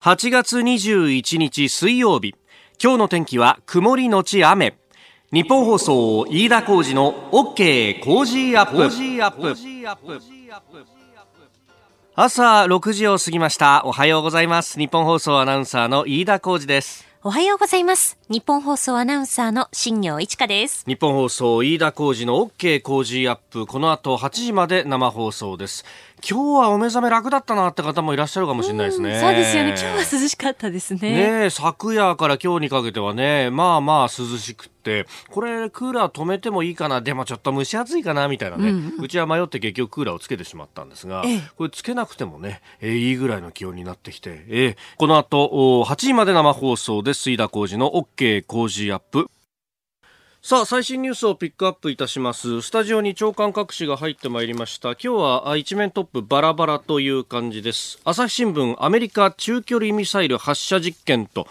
8月21日水曜日。今日の天気は曇りのち雨。ニッポン放送飯田浩司の OK! Cozy up!。朝6時を過ぎました。おはようございます。ニッポン放送アナウンサーの飯田浩司です。おはようございます。ニッポン放送アナウンサーの新行市佳です。ニッポン放送飯田浩司の OK! Cozy up!。この後8時まで生放送です今日はお目覚め楽だったなって方もいらっしゃるかもしれないですね。そうですよね。今日は涼しかったですね。ね昨夜から今日にかけてはね、まあまあ涼しくて、これクーラー止めてもいいかな、でもちょっと蒸し暑いかなみたいなね、うんうん、うちは迷って結局クーラーをつけてしまったんですが、ええ、これつけなくてもね、えー、いいぐらいの気温になってきて、えー、この後8時まで生放送で水田工事の OK 工事アップ。さあ最新ニュースをピックアップいたします。スタジオに長官各紙が入ってまいりました。今日は一面トップバラバラという感じです。朝日新聞アメリカ中距離ミサイル発射実験と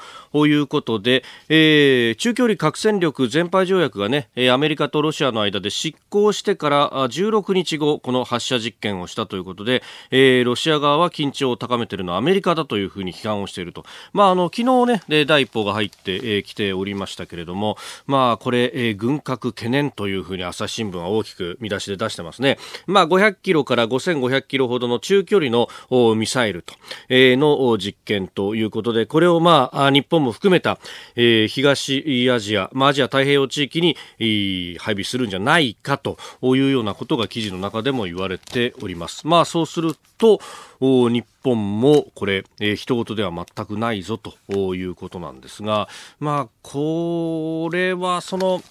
いうことで、えー、中距離核戦力全廃条約がねアメリカとロシアの間で執行してから16日後この発射実験をしたということで、えー、ロシア側は緊張を高めているのはアメリカだというふうに批判をしていると。まああの昨日ね第一報が入ってき、えー、ておりましたけれどもまあこれえー、軍拡懸念というふうに朝日新聞は大きく見出しで出してますね。まあ、500キロから5500キロほどの中距離のミサイルと、えー、の実験ということで、これをまあ、日本も含めた、えー、東アジア、まあ、アジア太平洋地域に、配備するんじゃないかというようなことが記事の中でも言われております。まあ、そうすると、日本もこれ、えー、人事では全くないぞということなんですが、まあ、これはその、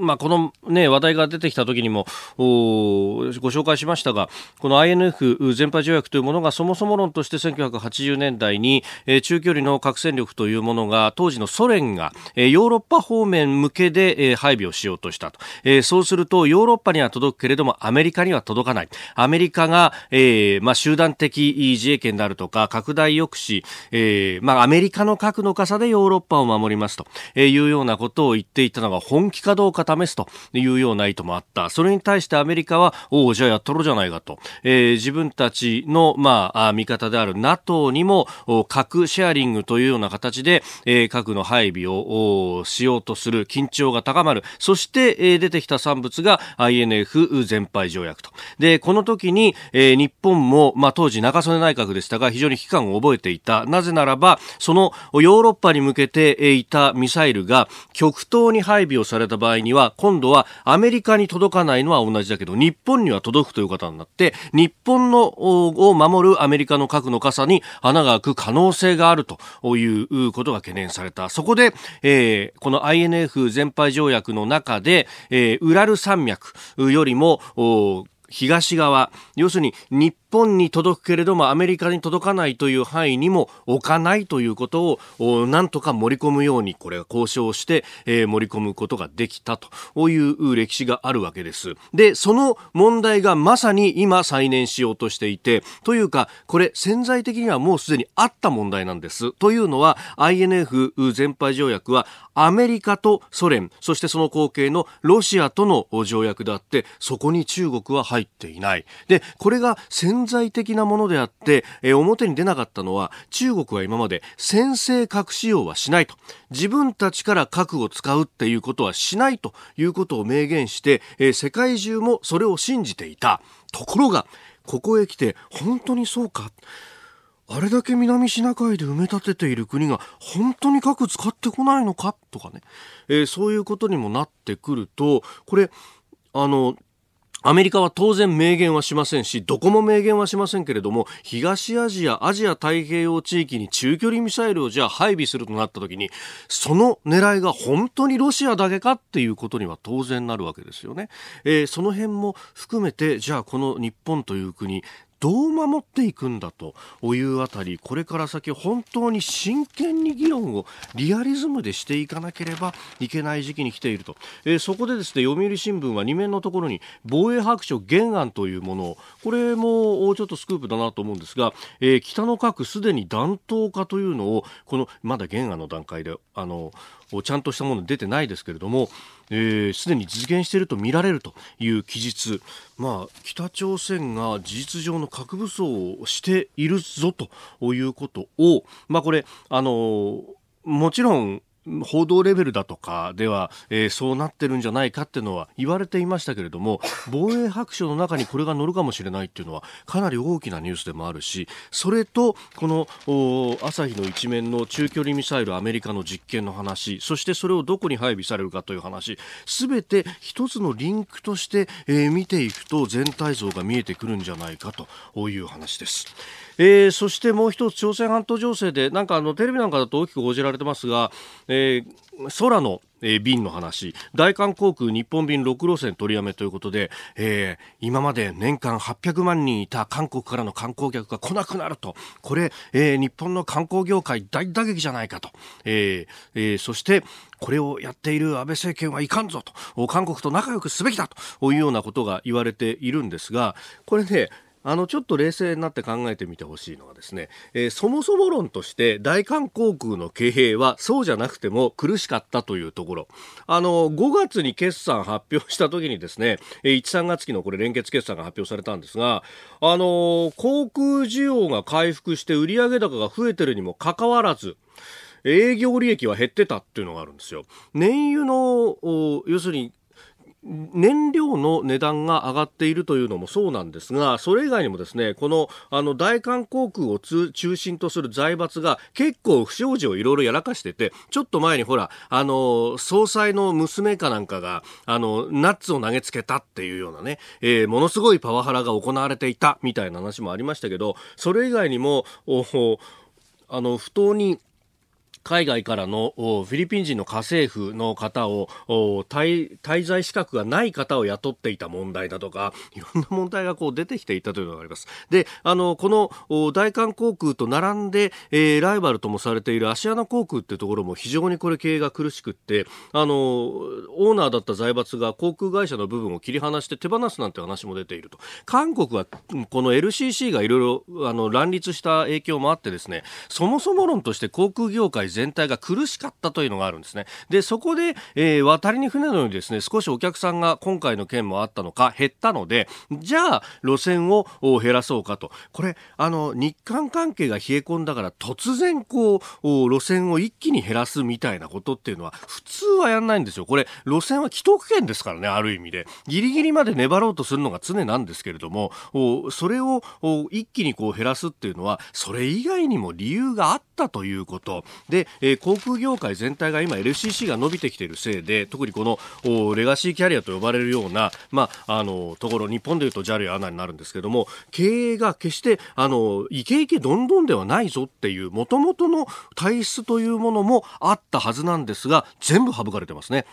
まあ、この、ね、話題が出てきた時にもご紹介しましたがこの INF 全廃条約というものがそもそも論として1980年代に、えー、中距離の核戦力というものが当時のソ連が、えー、ヨーロッパ方面向けで、えー、配備をしようとしたと、えー、そうするとヨーロッパには届くけれどもアメリカには届かない。アメリカが、えーまあ、集団的自衛権であるとか拡大抑止、えーまあ、アメリカの核の傘でヨーロッパを守りますというようなことを言っていたのが本気かどうかか試すというような意図もあった。それに対してアメリカは、おお、じゃあやったろじゃないかと。えー、自分たちの、まあ、味方である NATO にも、核シェアリングというような形で、えー、核の配備をしようとする緊張が高まる。そして、えー、出てきた産物が INF 全廃条約と。で、この時に、えー、日本も、まあ、当時中曽根内閣でしたが、非常に危機感を覚えていた。なぜならば、そのヨーロッパに向けていたミサイルが極東に配備をされた場合には、今度はアメリカに届かないのは同じだけど、日本には届くという方になって、日本のを守るアメリカの核の傘に穴が開く可能性があるということが懸念された。そこで、えー、この INF 全廃条約の中で、えー、ウラル山脈よりも、東側、要するに日本に届くけれどもアメリカに届かないという範囲にも置かないということをなんとか盛り込むようにこれは交渉して、え、盛り込むことができたという歴史があるわけです。で、その問題がまさに今再燃しようとしていて、というかこれ潜在的にはもうすでにあった問題なんです。というのは INF 全廃条約はアメリカとソ連、そしてその後継のロシアとの条約であって、そこに中国は入っていない。で、これが潜在的なものであって、えー、表に出なかったのは中国は今まで先制核使用はしないと。自分たちから核を使うっていうことはしないということを明言して、えー、世界中もそれを信じていた。ところがここへ来て本当にそうか。あれだけ南シナ海で埋め立てている国が本当に核使ってこないのか？とかね、えー、そういうことにもなってくるとこれあのアメリカは当然明言はしませんし、どこも明言はしませんけれども、東アジア、アジア太平洋地域に中距離ミサイルをじゃあ配備するとなった時に、その狙いが本当にロシアだけかっていうことには当然なるわけですよね。えー、その辺も含めて、じゃあこの日本という国、どう守っていくんだというあたりこれから先本当に真剣に議論をリアリズムでしていかなければいけない時期に来ていると、えー、そこでですね読売新聞は2面のところに防衛白書原案というものを。これもちょっとスクープだなと思うんですが、えー、北の核すでに弾頭化というのをこのまだ原案の段階であのちゃんとしたもの出てないですけれども、す、えー、で、に実現していると見られるという記述、まあ、北朝鮮が事実上の核武装をしているぞということを、まあ、これ、あのもちろん報道レベルだとかでは、えー、そうなってるんじゃないかっていうのは言われていましたけれども 防衛白書の中にこれが載るかもしれないっていうのはかなり大きなニュースでもあるしそれとこの朝日の一面の中距離ミサイルアメリカの実験の話そしてそれをどこに配備されるかという話すべて一つのリンクとして、えー、見ていくと全体像が見えてくるんじゃないかという話です。えー、そしてもう一つ朝鮮半島情勢でなんかあのテレビなんかだと大きく報じられてますが、えー、空のえー、便の話。大韓航空日本便6路線取りやめということで、えー、今まで年間800万人いた韓国からの観光客が来なくなると。これ、えー、日本の観光業界大打撃じゃないかと、ええー、そしてこれをやっている安倍政権はいかんぞと。韓国と仲良くすべきだというようなことが言われているんですがこれねあのちょっと冷静になって考えてみてほしいのはですね、えー、そもそも論として大韓航空の経営はそうじゃなくても苦しかったというところあの5月に決算発表した時にですね1、3月期のこれ連結決算が発表されたんですがあの航空需要が回復して売上高が増えてるにもかかわらず営業利益は減ってたっていうのがあるんですよ。燃油の、要するに燃料の値段が上がっているというのもそうなんですが、それ以外にもですね、この、あの、大韓航空を中心とする財閥が結構不祥事をいろいろやらかしてて、ちょっと前にほら、あの、総裁の娘かなんかが、あの、ナッツを投げつけたっていうようなね、えー、ものすごいパワハラが行われていたみたいな話もありましたけど、それ以外にも、おあの、不当に、海外からのフィリピン人の家政婦の方を滞在資格がない方を雇っていた問題だとかいろんな問題がこう出てきていたというのがあります。で、あのこの大韓航空と並んで、えー、ライバルともされているアシアナ航空っていうところも非常にこれ経営が苦しくってあのオーナーだった財閥が航空会社の部分を切り離して手放すなんて話も出ていると韓国はこの LCC がいろいろあの乱立した影響もあってですねそもそも論として航空業界全体が苦しかったというのがあるんですね。で、そこで、えー、渡りに船のようにですね、少しお客さんが今回の件もあったのか減ったので、じゃあ路線を減らそうかと。これ、あの、日韓関係が冷え込んだから突然こう、路線を一気に減らすみたいなことっていうのは普通はやんないんですよ。これ、路線は既得権ですからね、ある意味で。ギリギリまで粘ろうとするのが常なんですけれども、それを一気にこう減らすっていうのは、それ以外にも理由があったということ。で、えー、航空業界全体が今 LCC が伸びてきているせいで特にこのレガシーキャリアと呼ばれるような、まあ、あのところ日本でいうと JAL や ANA になるんですけども経営が決してあのイケイケどんどんではないぞっていうもともとの体質というものもあったはずなんですが全部省かれてますね。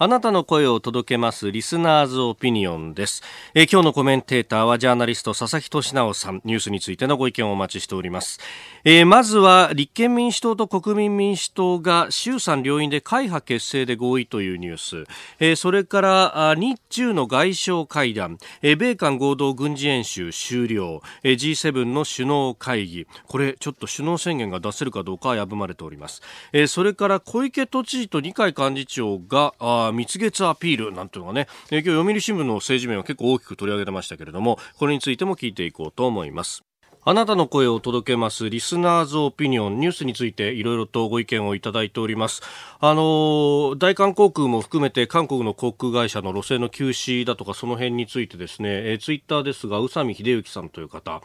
あなたの声を届けますリスナーズオピニオンです。えー、今日のコメンテーターはジャーナリスト佐々木俊直さん、ニュースについてのご意見をお待ちしております。えー、まずは立憲民主党と国民民主党が衆参両院で会派結成で合意というニュース、えー、それから日中の外相会談、え、米韓合同軍事演習終了、えー、G7 の首脳会議、これちょっと首脳宣言が出せるかどうかは危ぶまれております。え、それから小池都知事と二階幹事長があ蜜月アピールなんていうのがね、今日読売新聞の政治面は結構大きく取り上げてましたけれども、これについても聞いていこうと思います。あなたの声を届けますリスナーズオピニオンニュースについていろいろとご意見をいただいております。あの大韓航空も含めて韓国の航空会社の路線の休止だとかその辺についてですね、えー、ツイッターですが宇佐美秀之さんという方、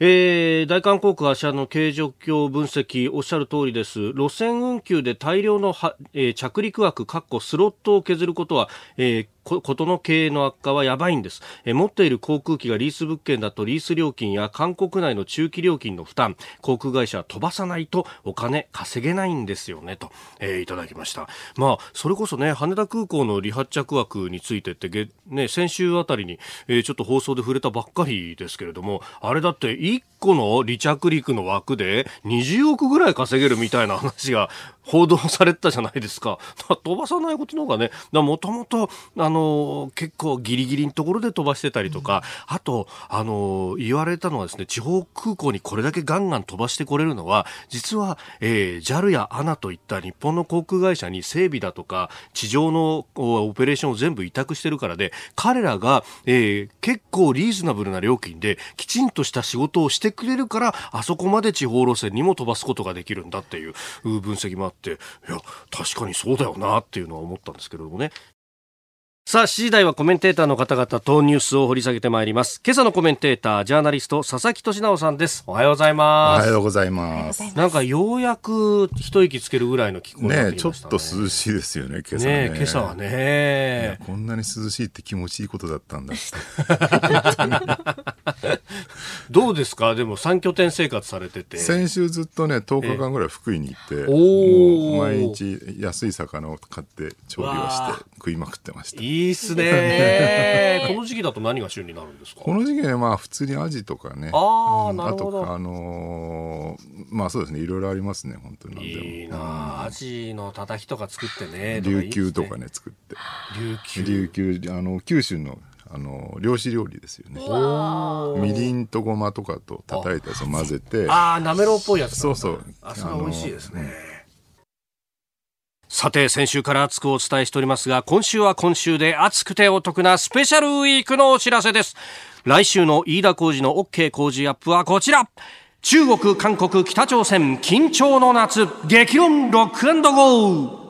えー、大韓航空社の経営状況分析おっしゃる通りです。路線運休で大量のは、えー、着陸枠スロットを削ることは、えーことの経営の悪化はやばいんです、え持っている航空機がリース物件だとリース料金や韓国内の中期料金の負担。航空会社は飛ばさないとお金稼げないんですよね。と、えー、いただきました。まあそれこそね羽田空港の離発着枠についてってね先週あたりに、えー、ちょっと放送で触れたばっかりですけれどもあれだって個の離着陸の枠で20億ぐらい稼げるみたいな話が報道されてたじゃないですか。飛ばさないことの方がね、もともと、あの、結構ギリギリのところで飛ばしてたりとか、うん、あと、あの、言われたのはですね、地方空港にこれだけガンガン飛ばしてこれるのは、実は、えー、JAL や ANA といった日本の航空会社に整備だとか、地上のオペレーションを全部委託してるからで、彼らが、えー、結構リーズナブルな料金で、きちんとした仕事をしてくれるから、あそこまで地方路線にも飛ばすことができるんだっていう分析もあって、っていや確かにそうだよなっていうのは思ったんですけれどもねさあ、7時台はコメンテーターの方々とニュースを掘り下げてまいります。今朝のコメンテーター、ジャーナリスト、佐々木俊直さんです。おはようございます。おはようございます。なんかようやく一息つけるぐらいの気候になってね。ねちょっと涼しいですよね、今朝ね。ね今朝はね。こんなに涼しいって気持ちいいことだったんだ どうですか？でも3拠点生活されてて。先週ずっとね、10日間ぐらい福井に行って、お毎日安い魚を買って調理をして食いまくってました。いいっすね。この時期だと何が旬になるんですか？この時期はまあ普通にアジとかね。あ、うん、あとあのー、まあそうですねいろいろありますね本当にいいな、うん、アジのたたきとか作ってね。琉球とかね作って。琉球。琉球あの九州のあの漁師料理ですよね。みりんとごまとかと叩いたやつを混ぜて。ああなめろうっぽいやつそうそう。あそれ美味しいですね。さて、先週から熱くお伝えしておりますが、今週は今週で熱くてお得なスペシャルウィークのお知らせです。来週の飯田浩二の OK 工事アップはこちら。中国、韓国、北朝鮮、緊張の夏、激論ロックゴー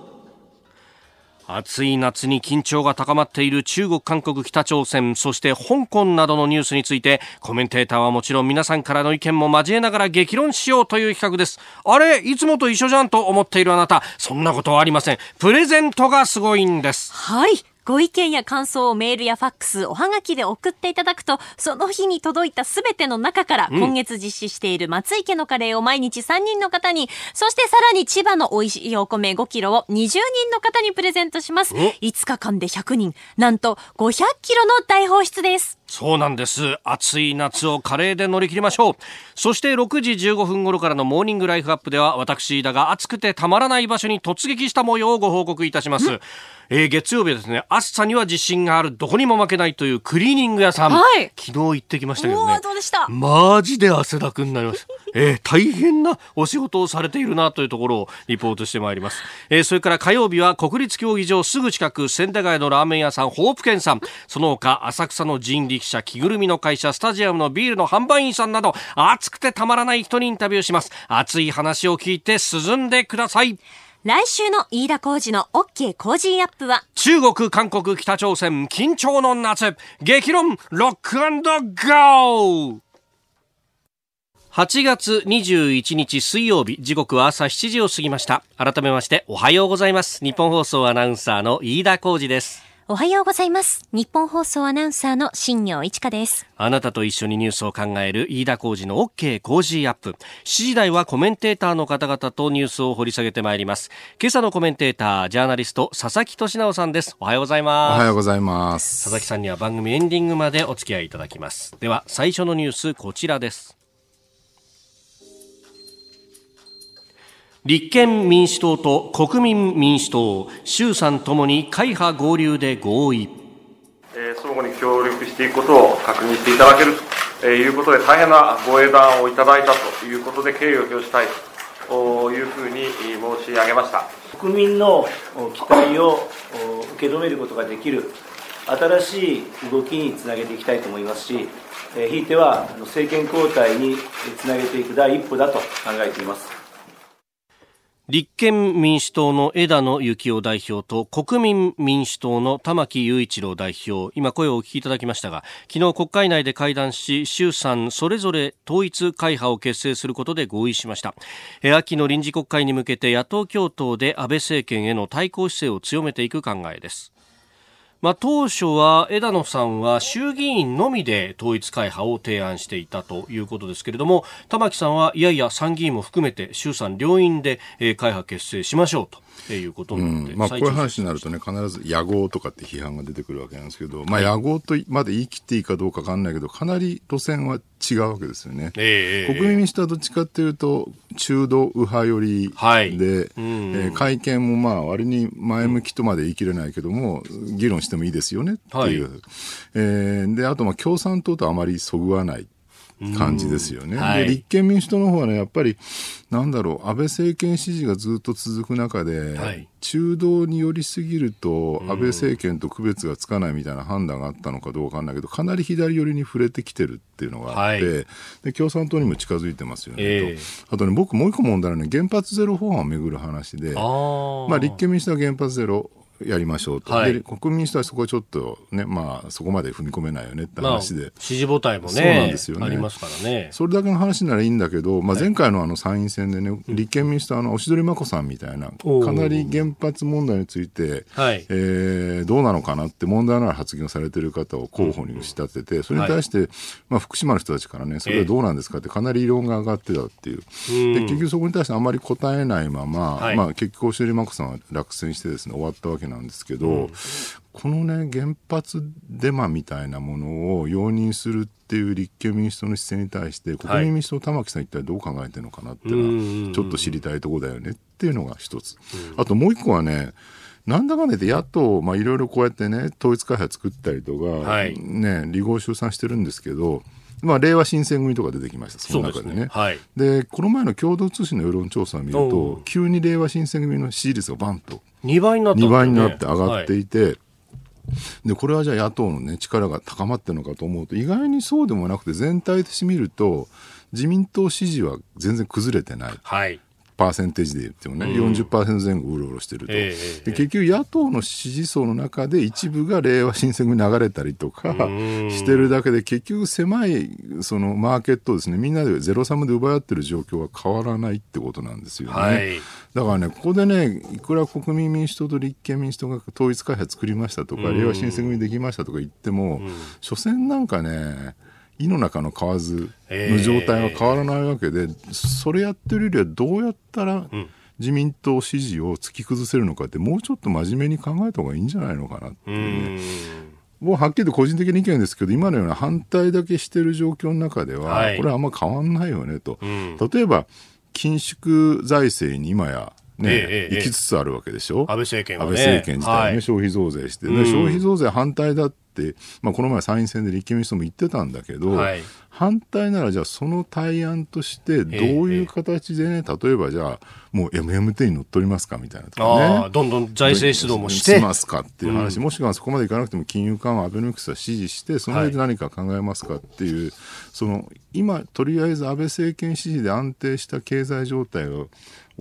暑い夏に緊張が高まっている中国、韓国、北朝鮮、そして香港などのニュースについて、コメンテーターはもちろん皆さんからの意見も交えながら激論しようという企画です。あれいつもと一緒じゃんと思っているあなた、そんなことはありません。プレゼントがすごいんです。はい。ご意見や感想をメールやファックス、おはがきで送っていただくと、その日に届いたすべての中から、今月実施している松井家のカレーを毎日3人の方に、そしてさらに千葉の美味しいお米5キロを20人の方にプレゼントします。5日間で100人、なんと500キロの大放出です。そうなんです。暑い夏をカレーで乗り切りましょう。そして6時15分頃からのモーニングライフアップでは、私、だが暑くてたまらない場所に突撃した模様をご報告いたします。えー、月曜日はですね、暑さには自信がある、どこにも負けないというクリーニング屋さん。はい、昨日行ってきましたけどね。どうでした？マジで汗だくになりました。えー、大変なお仕事をされているなというところをリポートしてまいります。えー、それから火曜日は国立競技場すぐ近く、千駄ヶ谷のラーメン屋さん、ホープケンさん。その他、浅草の人力車、着ぐるみの会社、スタジアムのビールの販売員さんなど、暑くてたまらない人にインタビューします。熱い話を聞いて進んでください。来週の飯田浩二の OK 工事アップは？中国、韓国、北朝鮮緊張の夏激論ロックゴー。8月21日水曜日時刻は朝7時を過ぎました。改めましておはようございます。日本放送アナウンサーの飯田浩二です。おはようございます。日本放送アナウンサーの新業一華です。あなたと一緒にニュースを考える飯田浩二の OK 工事アップ。7時台はコメンテーターの方々とニュースを掘り下げてまいります。今朝のコメンテーター、ジャーナリスト、佐々木俊直さんです。おはようございます。おはようございます。佐々木さんには番組エンディングまでお付き合いいただきます。では、最初のニュース、こちらです。立憲民主党と国民民主党、衆参ともに会派合流で合意。相互に協力していくことを確認していただけるということで、大変なご英断をいただいたということで、敬意を表したいというふうに申し上げました国民の期待を受け止めることができる、新しい動きにつなげていきたいと思いますし、ひいては政権交代につなげていく第一歩だと考えています。立憲民主党の枝野幸男代表と国民民主党の玉木雄一郎代表今声をお聞きいただきましたが昨日国会内で会談し衆参それぞれ統一会派を結成することで合意しました。秋の臨時国会に向けて野党共闘で安倍政権への対抗姿勢を強めていく考えです。まあ、当初は枝野さんは衆議院のみで統一会派を提案していたということですけれども玉木さんはいやいや参議院も含めて衆参両院で会派結成しましょうと。っていうことうん、まあ、こういう話になるとね、必ず野合とかって批判が出てくるわけなんですけど、まあ、野合とまで言い切っていいかどうかわかんないけど、かなり路線は違うわけですよね。えー、国民民主党はどっちかっていうと、中道右派寄りで、はいうん、えー、会見もまあ、割に前向きとまで言い切れないけども、議論してもいいですよねっていう。はい、えー、で、あと、まあ、共産党とあまりそぐわない。感じですよね、はい、で立憲民主党の方はねやっぱりなんだろう安倍政権支持がずっと続く中で、はい、中道に寄りすぎると安倍政権と区別がつかないみたいな判断があったのかどうかわかんないけどかなり左寄りに触れてきてるっていうのがあって、はい、で共産党にも近づいてますよね、えー、とあとね僕もう一個問題はね原発ゼロ法案をめぐる話でまあ、立憲民主党は原発ゼロやりましょうと、はい、で国民主党はそこはちょっとね、まあ、そこまで踏み込めないよねって話で、まあ、支持母体もねそうなんですよね。ありますからね。それだけの話ならいいんだけど、まあ、前回のあの参院選でね、立憲民主党のおしどり眞子さんみたいな、かなり原発問題について、はい。えー、どうなのかなって問題のある発言をされてる方を候補に仕立てて、それに対して、まあ、福島の人たちからね、それはどうなんですかってかなり異論が上がってたっていう、で結局そこに対してあまり答えないまま、はい、まあ、結局おしどり眞子さんは落選してですね終わったわけなんですけど、このね原発デマみたいなものを容認するっていう立憲民主党の姿勢に対して国民民主党玉木さん一体どう考えてるのかなっていうのはちょっと知りたいところだよねっていうのが一つ。あともう一個はねなんだかんだ言って野党、まあ、いろいろこうやってね、統一会派作ったりとか、はい、ね、離合集散してるんですけど、まあ、令和新選組とか出てきました、その中でね。で、ね。はい、この前の共同通信の世論調査を見ると、急に令和新選組の支持率がバンと2倍になって、ね、2倍になって上がっていて、はいでこれはじゃあ野党の、ね、力が高まってるのかと思うと意外にそうでもなくて全体として見ると自民党支持は全然崩れてない。はいパーセンテージで言ってもね、うん、40%前後うろうろしてると、えー、で結局野党の支持層の中で一部が令和新選組に流れたりとかしてるだけで結局狭いそのマーケットをですねみんなでゼロサムで奪い合ってる状況は変わらないってことなんですよね、はい、だからねここでねいくら国民民主党と立憲民主党が統一開発作りましたとか令和新選組できましたとか言っても、所詮なんかね井の中の蛙の状態は変わらないわけで、えー、それやってるよりはどうやったら自民党支持を突き崩せるのかってもうちょっと真面目に考えた方がいいんじゃないのかなっていう。ね。もうはっきりと個人的な意見ですけど今のような反対だけしてる状況の中では、これはあんま変わんないよねと、うん、例えば緊縮財政に今やね、ええ、行きつつあるわけでしょ、安倍政権は、ね、安倍政権自体ね、はい、消費増税して、で消費増税反対だって、まあ、この前、参院選で立憲民主党も言ってたんだけど、はい、反対なら、じゃあ、その対案として、どういう形でね、例えばじゃあ、もう MMT に乗っ取りますかみたいなとかね、どんどん財政出動もして。しますかっていう話、うん、もしくはそこまでいかなくても金融緩和、アベノミクスは支持して、その上で何か考えますかっていう、はい、その今、とりあえず安倍政権支持で安定した経済状態を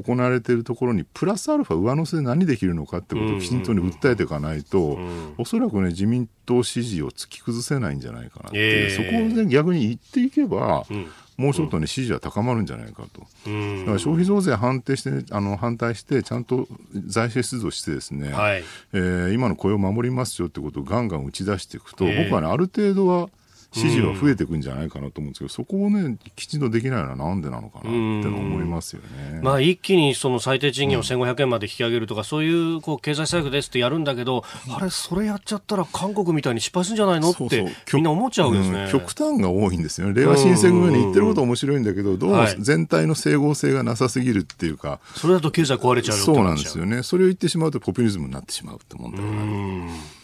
行われているところにプラスアルファ上乗せで何できるのかってことをきちんとに訴えていかないと、うん、おそらくね自民党支持を突き崩せないんじゃないかなって、えー、そこをね逆に言っていけば、うん。もうちょっとね、支持は高まるんじゃないかと。だから消費増税反対して、ね、あの反対して、ちゃんと財政出動してですね、はい、えー、今の雇用を守りますよってことをガンガン打ち出していくと、僕はね、ある程度は、支持は増えていくんじゃないかなと思うんですけど、うん、そこをね、きちんとできないのはなんでなのかなっての思いますよね。まあ、一気にその最低賃金を1500円まで引き上げるとか、うん、そういうこう経済政策ですってやるんだけど、あれ、それやっちゃったら韓国みたいに失敗するんじゃないのってみんな思っちゃうんですね、極端が多いんですよね。令和新選組に言ってること面白いんだけど、どうも全体の整合性がなさすぎるっていうか、それだと経済壊れちゃうそうなんですよね。それを言ってしまうとポピュリズムになってしまうって問題がある。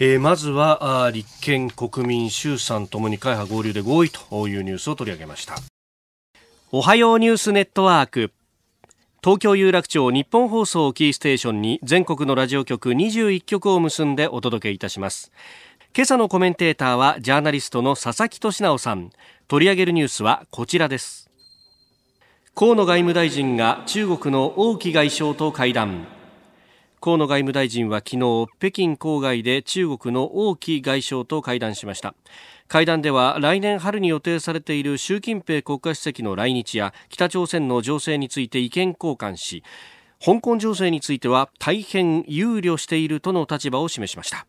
えー、まずは立憲、国民、衆参ともに会派合流で合意というニュースを取り上げました。おはようニュースネットワーク。東京有楽町日本放送キーステーションに全国のラジオ局21局を結んでお届けいたします。今朝のコメンテーターはジャーナリストの佐々木俊直さん。取り上げるニュースはこちらです。河野外務大臣が中国の王毅外相と会談。河野外務大臣は昨日北京郊外で中国の王毅外相と会談しました。会談では来年春に予定されている習近平国家主席の来日や北朝鮮の情勢について意見交換し香港情勢については大変憂慮しているとの立場を示しました。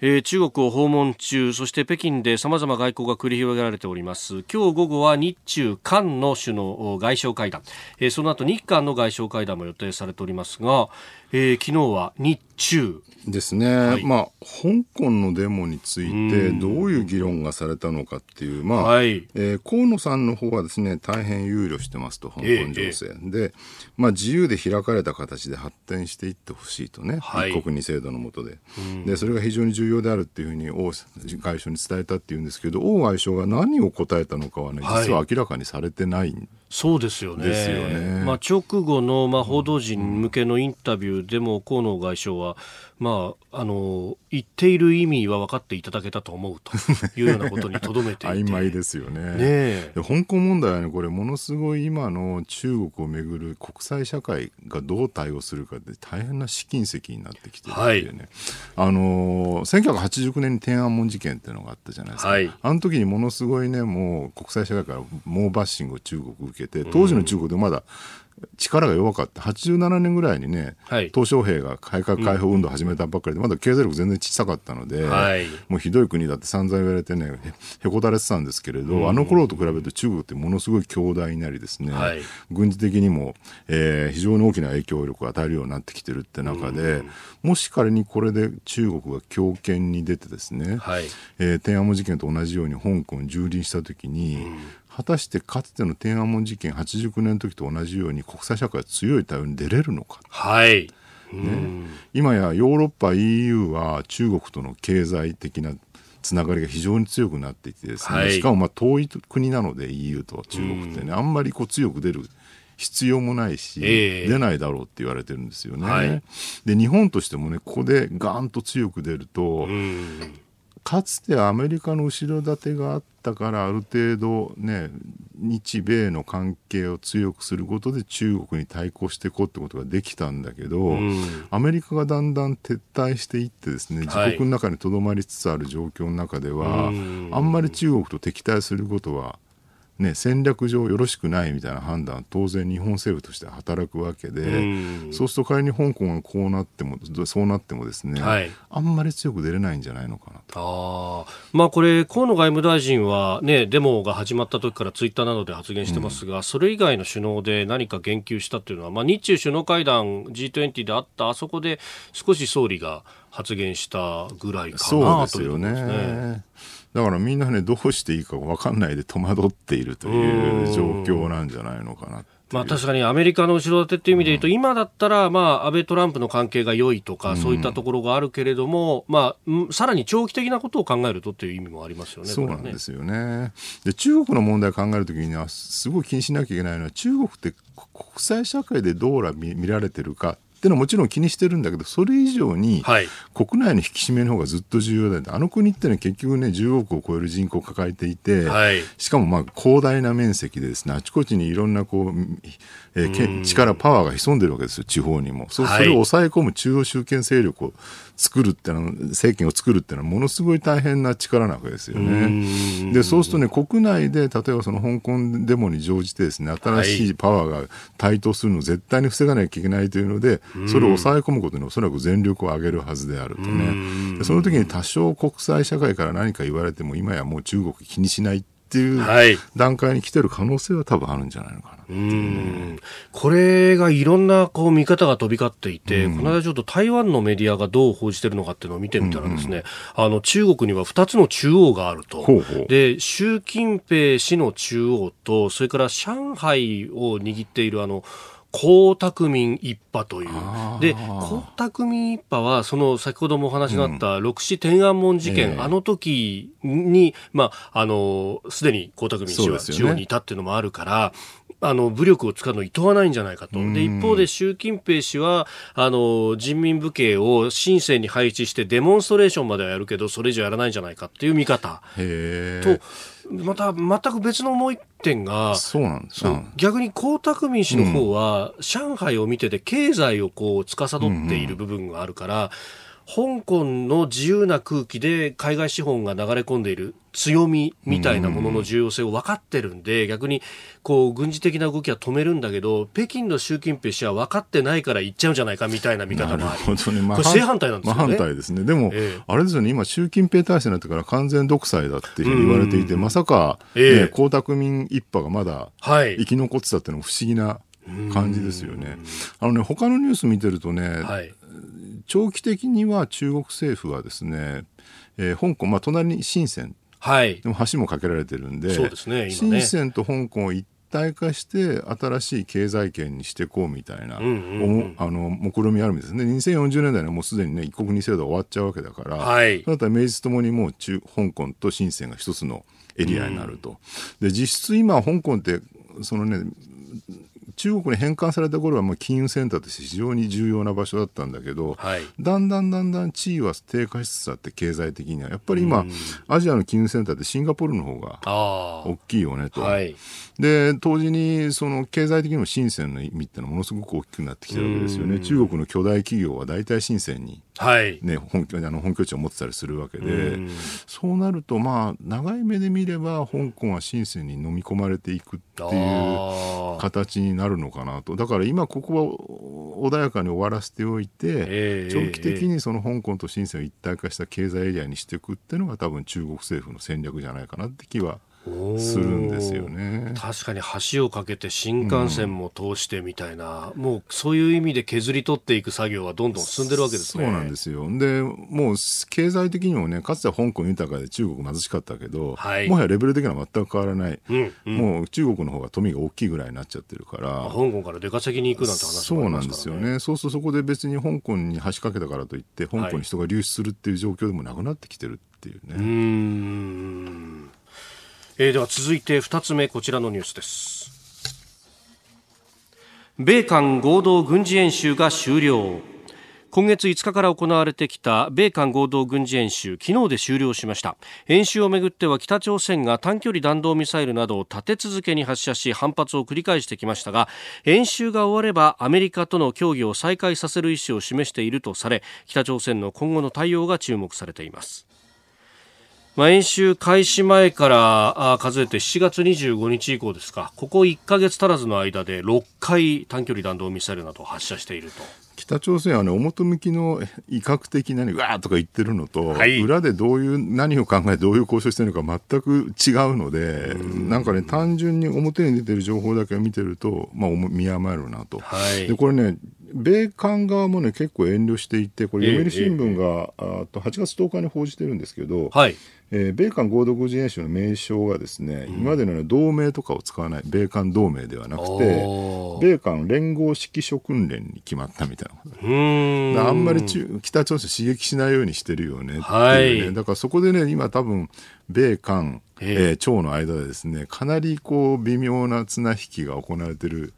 えー、中国を訪問中そして北京でさまざま外交が繰り広げられております。今日午後は日中韓の首脳外相会談、えー、その後日韓の外相会談も予定されておりますが、えー、昨日は日中。ですね、はい、まあ香港のデモについてどういう議論がされたのかっていう、まあ、はい、えー、河野さんの方はですね大変憂慮してますと香港情勢、えー、で、まあ、自由で開かれた形で発展していってほしいとね、はい、一国二制度の下で。でそれが非常に重要であるっていうふうに王外相に伝えたっていうんですけど王外相が何を答えたのかはね実は明らかにされてないんそうですよね。ですよね。まあ、直後の、まあ、報道陣向けのインタビューでも、河野外相は、まあ、あの、言っている意味は分かっていただけたと思うというようなことにとどめていて 曖昧ですよね。ね香港問題はね、これ、ものすごい今の中国をめぐる国際社会がどう対応するかって大変な試金石になってきてるっていうね。はい、あの、1989年に天安門事件っていうのがあったじゃないですか。はい、あの時にものすごいね、もう国際社会から猛バッシングを中国受けて、当時の中国でまだ力が弱かった、87年ぐらいにね、はい、鄧小平が改革開放運動を始めたばっかりで、まだ経済力全然小さかったので、はい、もうひどい国だって散々言われてね、へこたれてたんですけれど、うん、あの頃と比べると中国ってものすごい強大になりですね、はい、軍事的にも、えー、非常に大きな影響力を与えるようになってきてるって中で、うん、もし仮にこれで中国が強権に出てですね、はい、えー、天安門事件と同じように香港に蹂躙したときに、うん果たしてかつての天安門事件89年の時と同じように国際社会は強い対応に出れるのか。はい。ね、今やヨーロッパ EU は中国との経済的なつながりが非常に強くなっていてですね、はい、しかもまあ遠い国なので EU と中国ってね、あんまりこう強く出る必要もないし、えー、出ないだろうって言われてるんですよね。はい、で日本としてもねここでガーンと強く出ると、かつてアメリカの後ろ盾があったからある程度ね日米の関係を強くすることで中国に対抗していこうってことができたんだけど、うん、アメリカがだんだん撤退していってですね自国の中にとどまりつつある状況の中では、はい、あんまり中国と敵対することはね、戦略上よろしくないみたいな判断当然日本政府として働くわけで、うそうすると仮に香港がこうなってもそうなってもですね、はい、あんまり強く出れないんじゃないのかなと。あまあ、これ河野外務大臣は、ね、デモが始まった時からツイッターなどで発言してますが、うん、それ以外の首脳で何か言及したというのは、まあ、日中首脳会談 G20 であったあそこで少し総理が発言したぐらいかなそうですよね。だからみんなね、どうしていいか分かんないで戸惑っているという状況なんじゃないのかな。まあ、確かにアメリカの後ろ盾っていう意味で言うと、うん、今だったら、まあ、安倍・トランプの関係が良いとか、そういったところがあるけれども、まあ、さらに長期的なことを考えるとっていう意味もありますよね。そうなんですよね。で、中国の問題を考えるときには、すごい気にしなきゃいけないのは、中国って国際社会でどう見られてるかっていうのはもちろん気にしてるんだけどそれ以上に国内の引き締めの方がずっと重要だあの国ってね結局ね10億を超える人口を抱えていて、はい、しかもまあ広大な面積でですねあちこちにいろんなこうえー、力、パワーが潜んでるわけですよ、地方にも。そそれを抑え込む中央集権勢力を作るってのは、政権を作るっていうのは、ものすごい大変な力なわけですよね。で、そうするとね、国内で、例えばその香港デモに乗じてですね、新しい。パワーが台頭するのを絶対に防がなきゃいけないというので、それを抑え込むことにおそらく全力を挙げるはずであるとね。その時に多少国際社会から何か言われても、今やもう中国気にしないっていう段階に来てる可能性は多分あるんじゃないのかな、ね、これがいろんなこう見方が飛び交っていて、この間ちょっと台湾のメディアがどう報じてるのかっていうのを見てみたらですね、あの中国には2つの中央があると。ほうほう。で、習近平氏の中央と、それから上海を握っているあの、江沢民一派という。で、江沢民一派は、その先ほどもお話があった六四天安門事件、うんえー、あの時に、まあ、あの、すでに江沢民氏は中央にいたっていうのもあるから、あの武力を使うのいとわないんじゃないかと。で、一方で習近平氏は、あの、人民武警を深センに配置してデモンストレーションまではやるけど、それ以上やらないんじゃないかっていう見方。と、また全く別のもう一点が、そうなんですね。逆に江沢民氏の方は、上海を見てて経済をこう、司っている部分があるから、香港の自由な空気で海外資本が流れ込んでいる強みみたいなものの重要性を分かってるんで、逆にこう軍事的な動きは止めるんだけど、北京の習近平氏は分かってないから行っちゃうんじゃないかみたいな見方もある。ね。まあ、これ正反対なんですよね。まあ、反対ですね。でも、えあれですよね、今、習近平体制になってから完全独裁だって言われていて、まさか、ね、江沢民一派がまだ生き残ってたっていうのも不思議な感じですよね。あのね、他のニュース見てるとね、はい、長期的には中国政府はですね、えー、香港、まあ、隣に深セン。はい、でも橋も架けられてるんで、そうですね、深センと香港を一体化して新しい経済圏にしていこうみたいな、うんうんうん、あの目論みあるんですね。2040年代にはもうすでにね一国二制度が終わっちゃうわけだから、はい、そのあたり名実ともにもう中香港と深センが一つのエリアになると、うん、で実質今香港ってそのね中国に返還された頃はまあ金融センターとして非常に重要な場所だったんだけど、はい、だんだんだんだん地位は低下しつつあって経済的にはやっぱり今、アジアの金融センターってシンガポールの方が大きいよねと。はい、で同時にその経済的にも深センの意味ってのはものすごく大きくなってきてるわけですよね。中国の巨大企業は大体深センにはい、ね、本拠あの本拠地を持ってたりするわけで、そうなると、まあ、長い目で見れば香港は深センに飲み込まれていくっていう形になるのかなと。だから今ここは穏やかに終わらせておいて、えー、長期的にその香港と深センを一体化した経済エリアにしていくっていうのが多分中国政府の戦略じゃないかなって気はするんですよね。確かに橋を架けて新幹線も通してみたいな、うん、もうそういう意味で削り取っていく作業はどんどん進んでるわけですね。そうなんですよ。でもう経済的にもねかつては香港豊かで中国貧しかったけど、はい、もはやレベル的には全く変わらない、うんうん、もう中国の方が富が大きいぐらいになっちゃってるから。香港から出稼ぎに行くなんて話もありますから、ね、そうなんですよね。そうするとそこで別に香港に橋かけたからといって香港に人が流出するっていう状況でもなくなってきてるっていうね。うんえー、では続いて2つ目こちらのニュースです。米韓合同軍事演習が終了。今月5日から行われてきた米韓合同軍事演習昨日で終了しました。演習をめぐっては北朝鮮が短距離弾道ミサイルなどを立て続けに発射し反発を繰り返してきましたが演習が終わればアメリカとの協議を再開させる意思を示しているとされ北朝鮮の今後の対応が注目されています。まあ、演習開始前から数えて7月25日以降ですか、ここ1か月足らずの間で6回短距離弾道ミサイルなどを発射していると。北朝鮮はね、表向きの威嚇的な、ね、わーとか言ってるのと、はい、裏でどういう、何を考え、どういう交渉してるのか全く違うので、んなんかね、単純に表に出てる情報だけを見てると、まあ、見余るなと。はい、でこれね、米韓側もね結構遠慮していてこれ読売新聞が、えー、あと8月10日に報じてるんですけど、はい、えー、米韓合同軍事演習の名称がですね、うん、今までのような同盟とかを使わない米韓同盟ではなくて米韓連合指揮所訓練に決まったみたいなことうん。あんまり中北朝鮮刺激しないようにしてるよねっていうね、はい、だからそこでね今多分米韓、えー、朝の間でですねかなりこう微妙な綱引きが行われてる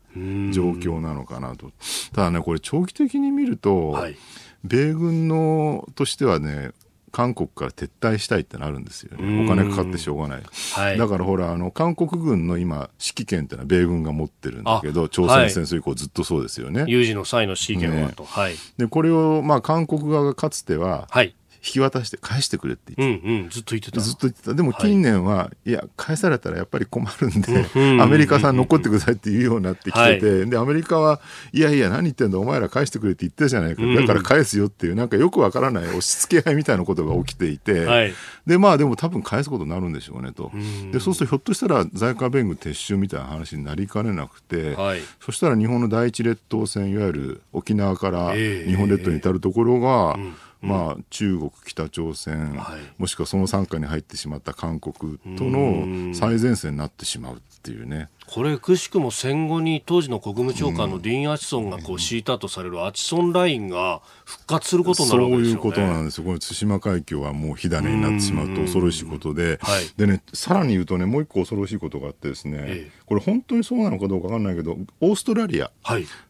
状況なのかなと。ただね、これ長期的に見ると、はい、米軍のとしてはね、韓国から撤退したいってなるんですよね。お金かかってしょうがない。はい、だからほら、あの、韓国軍の今、指揮権ってのは米軍が持ってるんだけど、朝鮮戦争以降ずっとそうですよね。有事の際の指揮権はと。ね、はい。で、これを、まあ、韓国側がかつては、はい。引き渡して返してくれって言って、うんうん、ずっと言ってた。ずっと言ってた。でも近年は、はい、いや返されたらやっぱり困るんで、うん、アメリカさん残ってくださいって言うようになってきてて、はい、でアメリカはいやいや何言ってんだお前ら返してくれって言ってたじゃないか、だから返すよっていうなんかよくわからない押し付け合いみたいなことが起きていて、はい、でまあでも多分返すことになるんでしょうねと、でそうするとひょっとしたら在韓米軍撤収みたいな話になりかねなくて、そしたら日本の第一列島線いわゆる沖縄から日本列島に至るところが、えーうんまあ、中国、北朝鮮、はい、もしくはその傘下に入ってしまった韓国との最前線になってしまうっていうね。これ、くしくも戦後に当時の国務長官のディーン・アチソンがこう敷いたとされるアチソンラインが復活することになるわけですよ、ね、そういうことなんですよ。この対馬海峡はもう火種になってしまうと恐ろしいことで、はい、でね、さらに言うとね、もう一個恐ろしいことがあってですね、ええ、これ本当にそうなのかどうかわかんないけど、オーストラリア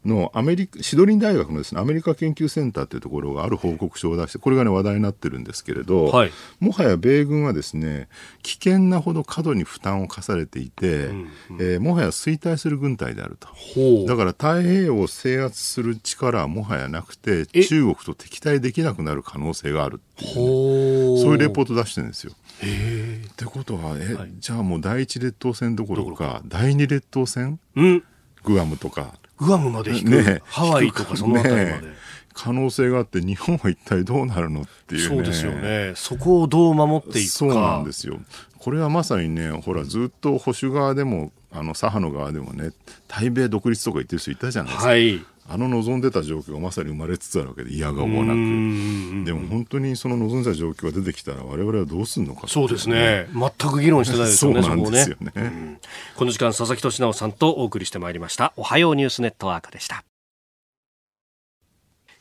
のアメリカ、シドニー大学のですね、アメリカ研究センターというところがある報告書を出して、これがね、話題になってるんですけれど、はい、もはや米軍はですね、危険なほど過度に負担を課されていて、うんうん、えーもはや衰退する軍隊であると。だから太平洋を制圧する力はもはやなくて、中国と敵対できなくなる可能性があるっていう、ね、そういうレポート出してるんですよ。ってことはえ、はい、じゃあもう第一列島線どころか第二列島線、うん、グアムとか。グアムまで引く、ね、ハワイとかその辺りまで。ね。可能性があって日本は一体どうなるのっていう、ね、そうですよね。そこをどう守っていくか。そうなんですよ。これはまさにねほらずっと保守側でもあの左派の側でもね対米独立とか言ってる人いたじゃないですか、はい、あの望んでた状況がまさに生まれつつあるわけで嫌がおなく。でも本当にその望んでた状況が出てきたら我々はどうするのか、ね、そうですね。全く議論してないですよね そうなんですよね、ねうん、この時間佐々木俊直さんとお送りしてまいりました。おはようニュースネットワークでした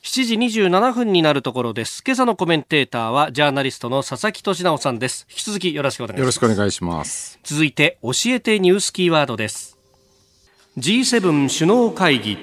7時27分になるところです。今朝のコメンテーターはジャーナリストの佐々木俊直さんです。引き続きよろしくお願いします。よろしくお願いします。続いて教えてニュースキーワードです。G7 首脳会議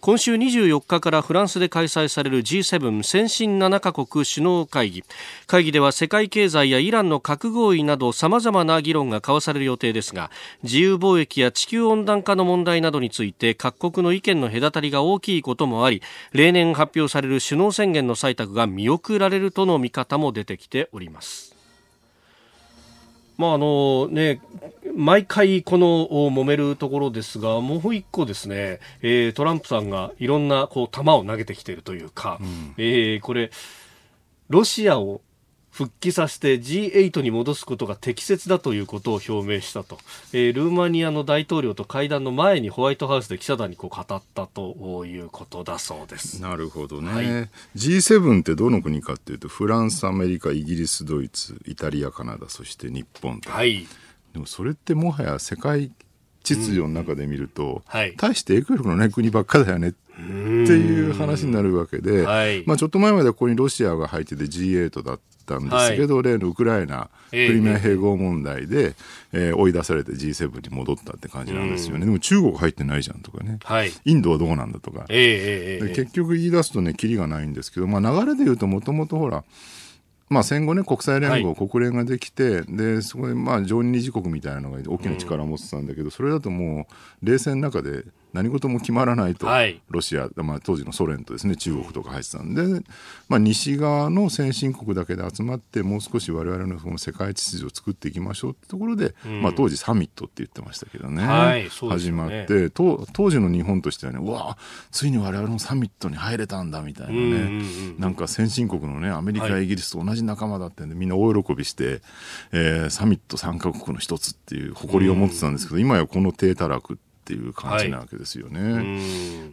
今週24日からフランスで開催される G7 先進7カ国首脳会議。会議では世界経済やイランの核合意などさまざまな議論が交わされる予定ですが自由貿易や地球温暖化の問題などについて各国の意見の隔たりが大きいこともあり例年発表される首脳宣言の採択が見送られるとの見方も出てきております。まああのね、毎回この揉めるところですが、もう一個ですね、えー、トランプさんがいろんなこう球を投げてきているというか、うん、えー、これ、ロシアを復帰させて G8 に戻すことが適切だということを表明したと、えー、ルーマニアの大統領と会談の前にホワイトハウスで記者団にこう語ったということだそうです。なるほどね、はい、G7 ってどの国かっていうとフランスアメリカイギリスドイツイタリアカナダそして日本と、はい、でもそれってもはや世界秩序の中で見ると、うんはい、大して影響力のない国ばっかだよねっていう話になるわけで、はい、まあ、ちょっと前までここにロシアが入ってて G8 だったんですけど、はい、例のウクライナ、クリミア併合問題で、えー、追い出されて G7 に戻ったって感じなんですよね。でも中国入ってないじゃんとかね。はい、インドはどうなんだとか。えー、結局言い出すとね、キリがないんですけど、まあ流れで言うともともとほら、まあ、戦後ね国際連合、はい、国連ができてでそこでまあ常任理事国みたいなのが大きな力を持ってたんだけど、うん、それだともう冷戦の中で何事も決まらないと、はい、ロシア、まあ、当時のソ連とですね中国とか入ってたんで、まあ、西側の先進国だけで集まってもう少し我々のその世界秩序を作っていきましょうってところで、うん、まあ、当時サミットって言ってましたけどねはいね、始まって当時の日本としてはねうわついに我々もサミットに入れたんだみたいなね、うんうんうん、なんか先進国のねアメリカ、イギリスと同じ仲間だってんでみんな大喜びして、えー、サミット参加国の一つっていう誇りを持ってたんですけど、今やこの低たらくっていう感じなわけですよね。はい、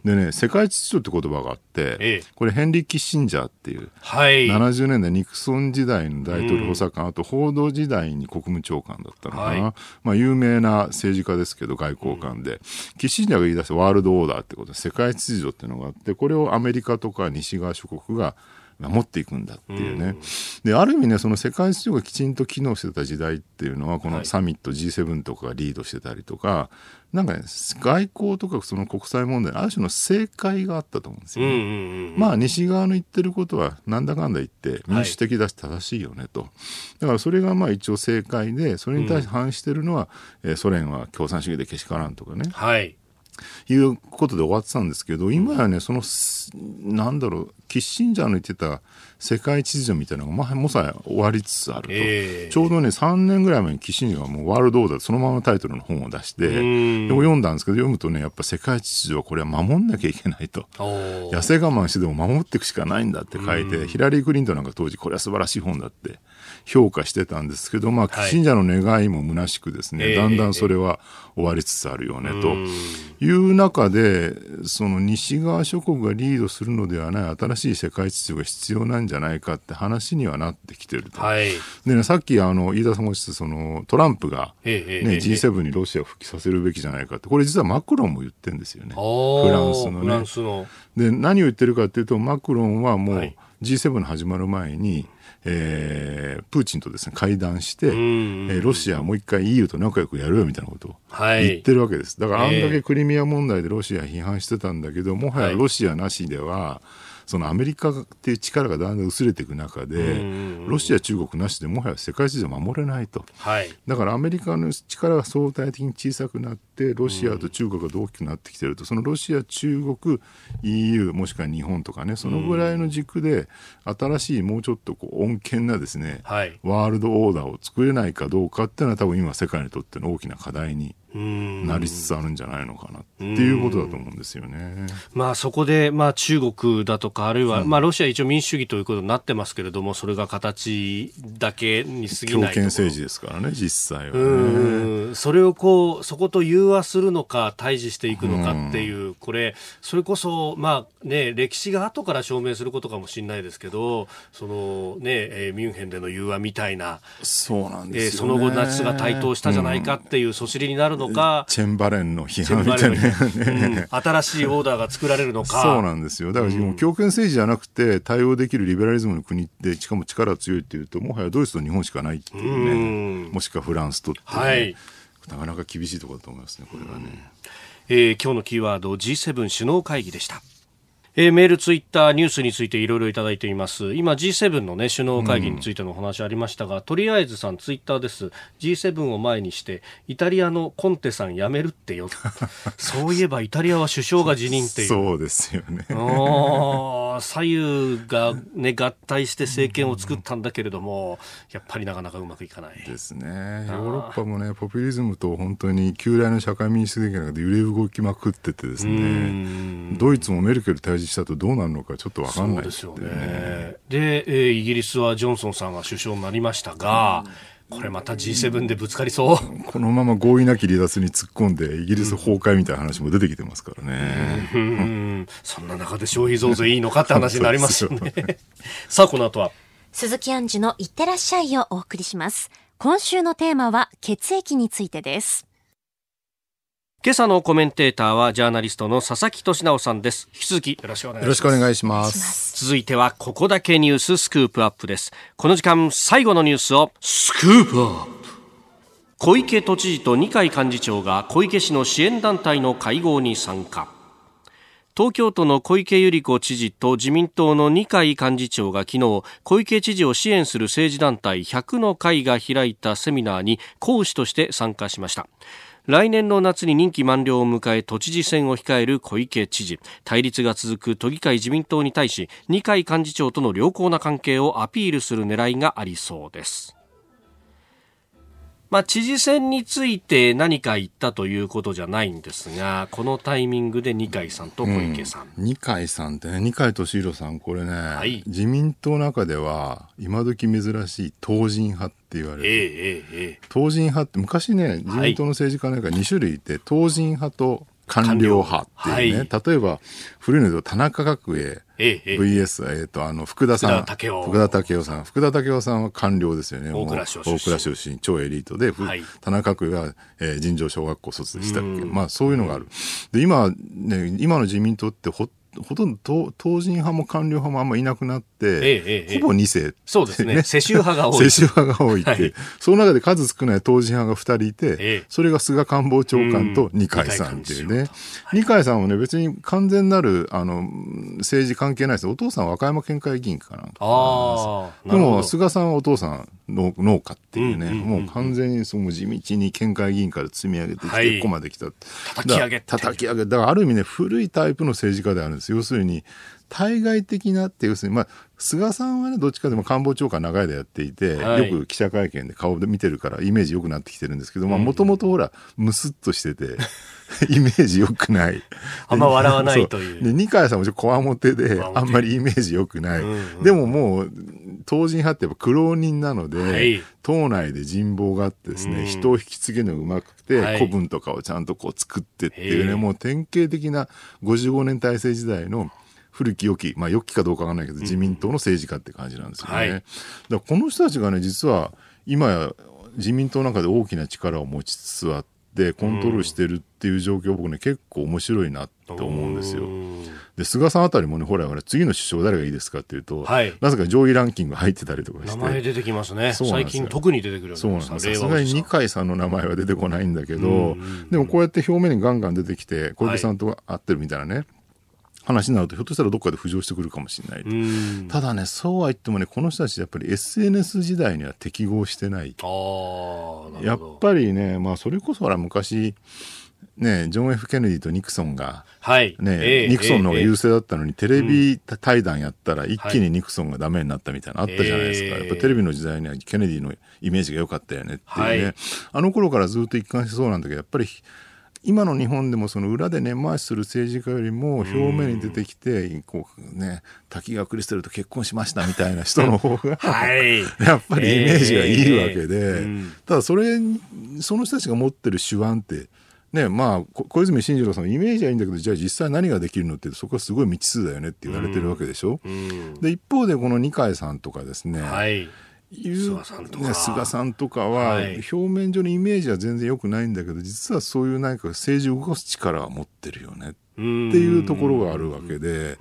でね世界秩序って言葉があって、ええ、これヘンリー・キッシンジャーっていう、はい、70年代ニクソン時代の大統領補佐官、あと報道時代に国務長官だったのかな、はい、まあ、有名な政治家ですけど外交官で、キッシンジャーが言い出したワールドオーダーってことで世界秩序っていうのがあってこれをアメリカとか西側諸国が守っていくんだっていうね、うん、である意味ねその世界秩序がきちんと機能してた時代っていうのはこのサミット G7 とかがリードしてたりとかなんかね外交とかその国際問題ある種の正解があったと思うんですよね、うんうんうん、まあ西側の言ってることはなんだかんだ言って民主的だし正しいよねと、はい、だからそれがまあ一応正解でそれに対して反してるのは、うん、えー、ソ連は共産主義でけしからんとかね、はいいうことで終わってたんですけど今やねそのなんだろうキッシンジャーの言ってた世界秩序みたいなのが、まあ、もさや終わりつつあると、えー、ちょうどね3年ぐらい前にキッシンジャーがもうワールドオーダーそのままタイトルの本を出してでも読んだんですけど読むとねやっぱ世界秩序はこれは守んなきゃいけないと。痩せ我慢してでも守っていくしかないんだって書いてヒラリー・クリントンなんか当時これは素晴らしい本だって評価してたんですけど、まあ、キッシンジャーの願いも虚しくですね、はい、だんだんそれは終わりつつあるよね、という中でその西側諸国がリードするのではない新しい世界秩序が必要なんじゃないかって話にはなってきてると。はい、でね、さっきあの飯田さんがおっしゃったそのトランプが、ね、G7 にロシアを復帰させるべきじゃないかってこれ実はマクロンも言ってるんですよね。フランスのね。の。で何を言ってるかっていうとマクロンはもう G7 始まる前に、えー、プーチンとですね会談して、えー、ロシアもう一回 EU と仲良くやるよみたいなことを言ってるわけです。だからあんだけクリミア問題でロシア批判してたんだけど、もはやロシアなしでは、そのアメリカっていう力がだんだん薄れていく中で、ロシア、中国なしでもはや世界秩序守れないと、はい、だからアメリカの力が相対的に小さくなって、ロシアと中国が大きくなってきてると、そのロシア、中国、EU、もしくは日本とかね、そのぐらいの軸で、新しいもうちょっとこう穏健なですね、はい、ワールドオーダーを作れないかどうかっていうのは、多分今、世界にとっての大きな課題になりつつあるんじゃないのかなっていうことだと思うんですよね。まあそこでまあ中国だとかあるいはまあロシア一応民主主義ということになってますけれどもそれが形だけに過ぎない強権政治ですからね実際はね。それをこうそこと融和するのか対峙していくのかっていうこれそれこそまあね歴史が後から証明することかもしれないですけどそのね、えー、ミュンヘンでの融和みたいなそうなんです、ね、えー、その後ナチスが台頭したじゃないかっていうそしりになるののか、チェンバレンの批判みたいな、ねうん、新しいオーダーが作られるのか。そうなんですよ。だから、強権政治じゃなくて、対応できるリベラリズムの国で、しかも力が強いっていうと、もはやドイツと日本しかないっていうね、もしくはフランスとって、ね、はい、なかなか厳しいところだと思いますね、これはね。えー、今日のキーワード G7 首脳会議でした。えー、メール、ツイッター、ニュースについていろいろいただいています。今 G7 のね、首脳会議についてのお話ありましたが、うん、とりあえずさん、ツイッターです。G7 を前にして、イタリアのコンテさん辞めるってよ。そういえばイタリアは首相が辞任っていう。そうですよね。左右がね、合体して政権を作ったんだけれども、やっぱりなかなかうまくいかない。ですね。ヨーロッパもね、ポピュリズムと本当に旧来の社会民主主義の中で揺れ動きまくっててですね、ドイツもメルケル退治したとどうなるのかちょっと分かんないですよね。で、えー、イギリスはジョンソンさんが首相になりましたが、これまた G7 でぶつかりそう。このまま合意なき離脱に突っ込んで、イギリス崩壊みたいな話も出てきてますからね。うん、そんな中で消費増税いいのかって話になりますよね。さあ、この後は。鈴木杏樹のいってらっしゃいをお送りします。今週のテーマは血液についてです。今朝のコメンテーターはジャーナリストの佐々木俊直さんです。引き続きよろしくお願いします。よろしくお願いします。続いてはここだけニューススクープアップです。この時間最後のニュースをスクープアップ。小池都知事と二階幹事長が小池氏の支援団体の会合に参加。東京都の小池百合子知事と自民党の二階幹事長が昨日小池知事を支援する政治団体100の会が開いたセミナーに講師として参加しました来年の夏に任期満了を迎え都知事選を控える小池知事。対立が続く都議会自民党に対し二階幹事長との良好な関係をアピールする狙いがありそうです。まあ、知事選について何か言ったということじゃないんですが、このタイミングで二階さんと小池さん。うん、二階さんってね、二階俊博さん、これね、はい、自民党の中では、今時珍しい党人派って言われる。えー、えー、党人派って、昔ね、自民党の政治家なんか2種類いて、党人派と官僚派っていうね、はい、例えば、古いので田中角栄、ええ、VS、えっ、ー、と、あの、福田さん。福田武雄。福田武雄さん。福田武雄さんは官僚ですよね。大倉出身。大倉出身、超エリートで、はい、田中角栄は、えー、尋常小学校卒でしたっけ。まあ、そういうのがある。で、今、ね、今の自民党ってほほとんど党人派も官僚派もあんまいなくなって、ええ、ほぼ2世、そうですね。世襲派が多い。世襲派が多いって、はい、その中で数少ない党人派が2人いて、それが菅官房長官と二階さんっていうね、二階さんはね別に完全なるあの政治関係ないですお父さんは和歌山県会議員かなんかでも菅さんはお父さん農農家っていうね、もう完全にその地道に県会議員から積み上げてきて、はい、ここまで来た。叩き上げ叩き上げ。だからある意味ね古いタイプの政治家であるんです要するに対外的なって要するにまあ菅さんはねどっちかでも官房長官長い間やっていて、はい、よく記者会見で顔で見てるからイメージ良くなってきてるんですけどもともとほらムスッとしてて イメージ良くない。あんま笑わないという。で、二階さんもちょっとこわもてで、あんまりイメージ良くない。うんうん、でももう、党人派ってやっぱ苦労人なので、はい、党内で人望があってですね、うん、人を引き継げるのがうまくて、はい、古文とかをちゃんとこう作ってっていうね、もう典型的な55年体制時代の古き良き、まあ良きかどうかわかんないけど、自民党の政治家って感じなんですよね。はい、だからこの人たちがね、実は今や自民党の中で大きな力を持ちつつあって、コントロールしてるっていう状況、僕ね、結構面白いなって思うんですよ。で、菅さんあたりもね、ほら、ほら、次の首相誰がいいですかっていうと、はい、なぜか上位ランキング入ってたりとかして。名前出てきますね。最近特に出てくるようそうなんです。さすがに二階さんの名前は出てこないんだけど、でもこうやって表面にガンガン出てきて、小池さんと会ってるみたいなね、話になるとひょっとしたらどっかで浮上してくるかもしれないただねそうは言ってもねこの人たちやっぱり SNS 時代には適合してないやっぱりねまあそれこそほら昔ね、ジョン・ F・ ケネディとニクソンが、はい。ね、えー、ニクソンの方が優勢だったのに、えー、テレビ対談やったら一気にニクソンがダメになったみたいなのあったじゃないですか、はい、やっぱテレビの時代にはケネディのイメージが良かったよねっていうね、はい、あの頃からずっと一貫してそうなんだけどやっぱり今の日本でもその裏で根回しする政治家よりも表面に出てきて、こうね、滝川クリステルと結婚しましたみたいな人の方が はい、やっぱりイメージがいいわけで、ただそれ、その人たちが持ってる手腕って、ねまあ、小泉進次郎さんのイメージはいいんだけどじゃあ実際何ができるのってそこはすごい未知数だよねって言われてるわけでしょ。うん、で一方でこの二階さんとかですね、はい菅さんとか,、ね、菅さんとかは、表面上のイメージは全然良くないんだけど実はそういう何か政治を動かす力は持ってるよね。っていうところがあるわけで。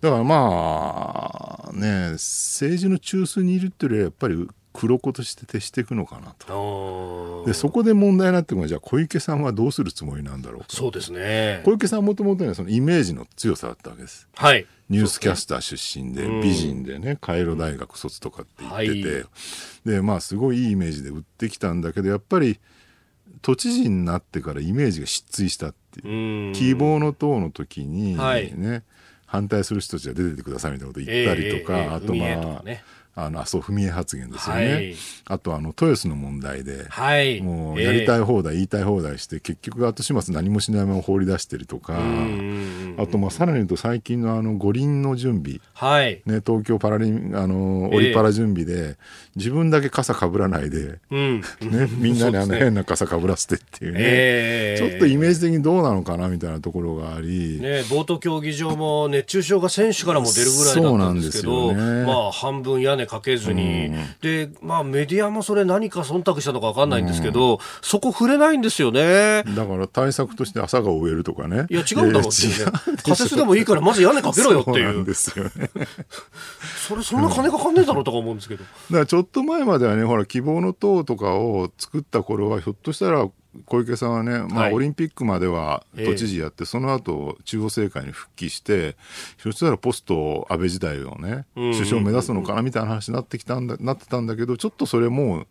だからまあね政治の中枢にいるっていうよりはやっぱり黒子として徹していくのかなと。でそこで問題になってくるのはじゃあ小池さんはどうするつもりなんだろうそうですね。小池さんはもともとそのイメージの強さだったわけです。はい。ニュースキャスター出身で、美人でね、カイロ大学卒とかって言ってて、はい、で、まあすごいいいイメージで売ってきたんだけど、やっぱり都知事になってからイメージが失墜したっていう。希望の党の時にね、はい、反対する人たちが出ててくださいみたいなこと言ったりとか、えーえー、あとまあ、ね、あの、麻生文江発言ですよね。はい、あと、あの、豊洲の問題で、はい、もう、やりたい放題、えー、言いたい放題して、結局、後始末何もしないまま放り出してるとか、あと、まあ、さらに言うと、最近のあの、五輪の準備、はい、ね、東京パラリン、あの、オリパラ準備で、えー、自分だけ傘かぶらないで、うん、ね、みんなにあの、変な傘かぶらせてっていうね、えー、ちょっとイメージ的にどうなのかな、みたいなところがあり、ね、ボート競技場も熱中症が選手からも出るぐらいだったんですけど、ね、まあ、半分屋根かけずに、で、まあメディアもそれ何か忖度したのか分かんないんですけど、そこ触れないんですよね。だから対策として朝が植えるとかね。いや、違うんだろうっていうね。仮設でもいいから、まず屋根かけろよっていう。そうですよね。それ、そんな金かかんねえだろうとか思うんですけど。だからちょっと前まではね、ほら、希望の党とかを作った頃は、ひょっとしたら、小池さんはね、まあ、オリンピックまでは都知事やって、はい、その後中央政界に復帰して、ひょっとしたらポスト安倍時代をね、首相を目指すのかなみたいな話になってきたんだなってたんだけど、ちょっとそれも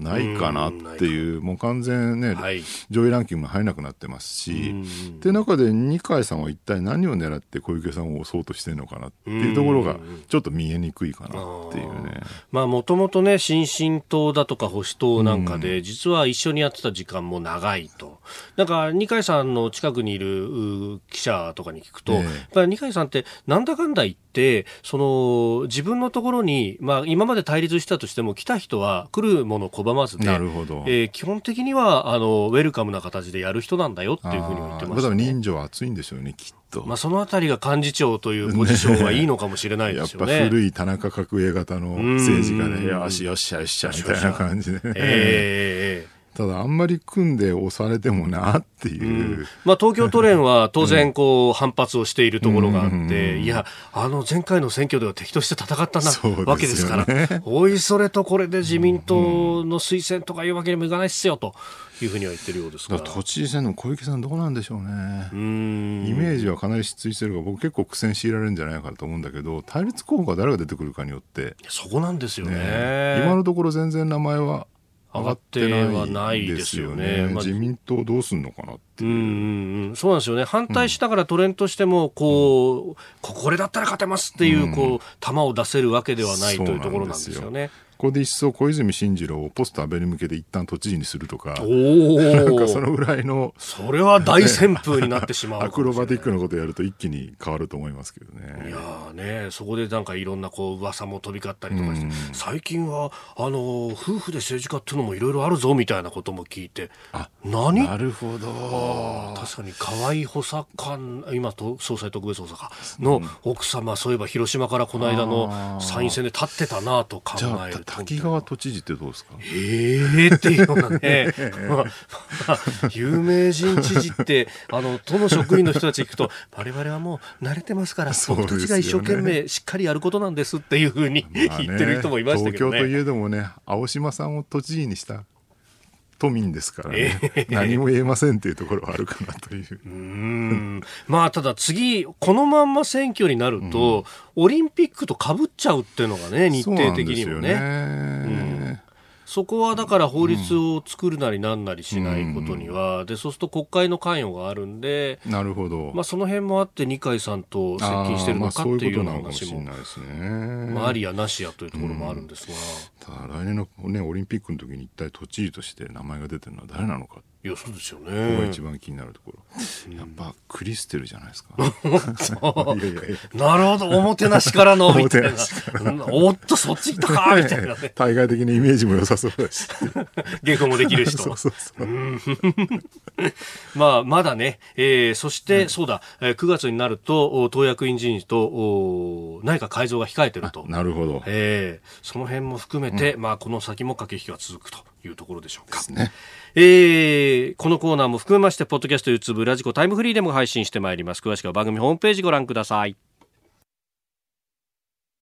ないかなっていう、もう完全ね、はい、上位ランキングも入らなくなってますし、って中で二階さんは一体何を狙って小池さんを押そうとしてるのかなっていうところが、ちょっと見えにくいかなっていうね。まあ、もともとね、新進党だとか保守党なんかで、実は一緒にやってた時間も長いと。なんか、二階さんの近くにいる記者とかに聞くと、やっぱり二階さんってなんだかんだ言って、その、自分のところに、まあ、今まで対立したとしても、来た人は来るものを拒まずで、なるほどえー、基本的にはあのウェルカムな形でやる人なんだよっていうふうに言ってます、ね、人情は熱いんでしょうね、きっと。まあ、そのあたりが幹事長というポジションはいいのかもしれないですよね。やっぱ古い田中角栄型の政治家で、よしよっしゃよっしゃみたいな感じで、ね。えーただあんまり組んで押されてもなっていう、うん、まあ、東京都連は 当然こう反発をしているところがあって、いやあの前回の選挙では敵として戦ったな、ね、わけですから。おいそれとこれで自民党の推薦とかいうわけにもいかないっすよと。いうふうには言ってるようですから都知事選の小池さんどうなんでしょうね。イメージはかなり失墜してるから僕結構苦戦強いられるんじゃないかと思うんだけど対立候補が誰が出てくるかによって。そこなんですよね、ね、今のところ全然名前は上がってはないですよね。まあ、自民党どうすんのかなっていう。うんそうなんですよね。反対したからトレンとしても、こう、これだったら勝てますっていう、こう、球を出せるわけではないというところなんですよね。ここで一層小泉進次郎をポスト安倍に向けて一旦都知事にするとか、なんかそのぐらいの。それは大旋風になってしまうアクロバティックなことやると一気に変わると思いますけどね。いやね、そこでなんかいろんなこう噂も飛び交ったりとかして、最近は、あの、夫婦で政治家っていうのもいろいろあるぞみたいなことも聞いて、あ、何？なるほど。確かに河合補佐官、今と総裁特別補佐官の奥様、そういえば広島からこの間の参院選で立ってたなと考える滝川都知事ってどうですか？ええー、っていうようなね、まあ、有名人知事って、あの、都の職員の人たち行くと、我々はもう慣れてますから、僕たちが一生懸命しっかりやることなんですっていうふうに、言ってる人もいましたけどね。東京といえどもね、青島さんを都知事にした都民ですからね、えー、何も言えませんっていうところはあるかなという。うん。まあただ次このまんま選挙になると、うん、オリンピックとかぶっちゃうっていうのがね日程的にもね。ねそこはだから法律を作るなりなんなりしないことには、うん、でそうすると国会の関与があるんで、なるほど。まあその辺もあって二階さんと接近してるのかっていうような話も、まあありやなしやというところもあるんですが、うん、ただ来年のねオリンピックの時に一体都知事として名前が出てるのは誰なのか。いやそうですよね。ここが一番気になるところ。やっぱクリステルじゃないですか。なるほど、おもてなしからの、みたいな。おっと、そっち行ったか、みたいなね。対外的なイメージも良さそうだし。原稿もできる人。そうそうそう。まあ、まだね、えー、そして、そうだ、9月になると、党役員人事と内閣改造が控えてると。なるほど。えー、その辺も含めて、まあ、この先も駆け引きが続くというところでしょうか。ですね。えー、このコーナーも含めまして、ポッドキャスト、YouTube、ラジコ、タイムフリーでも配信してまいります。詳しくは番組ホームページご覧ください。